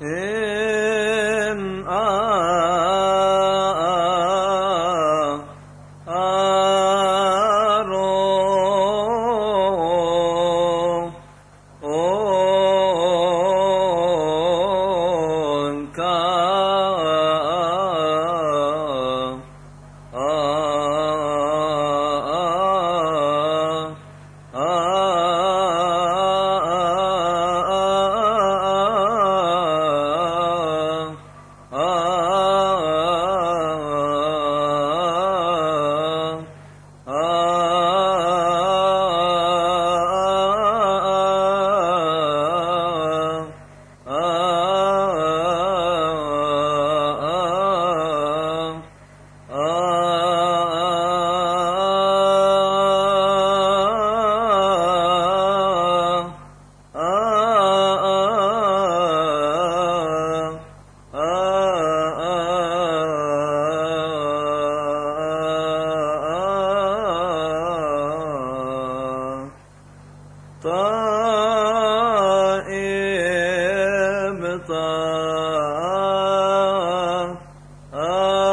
哎 Oh.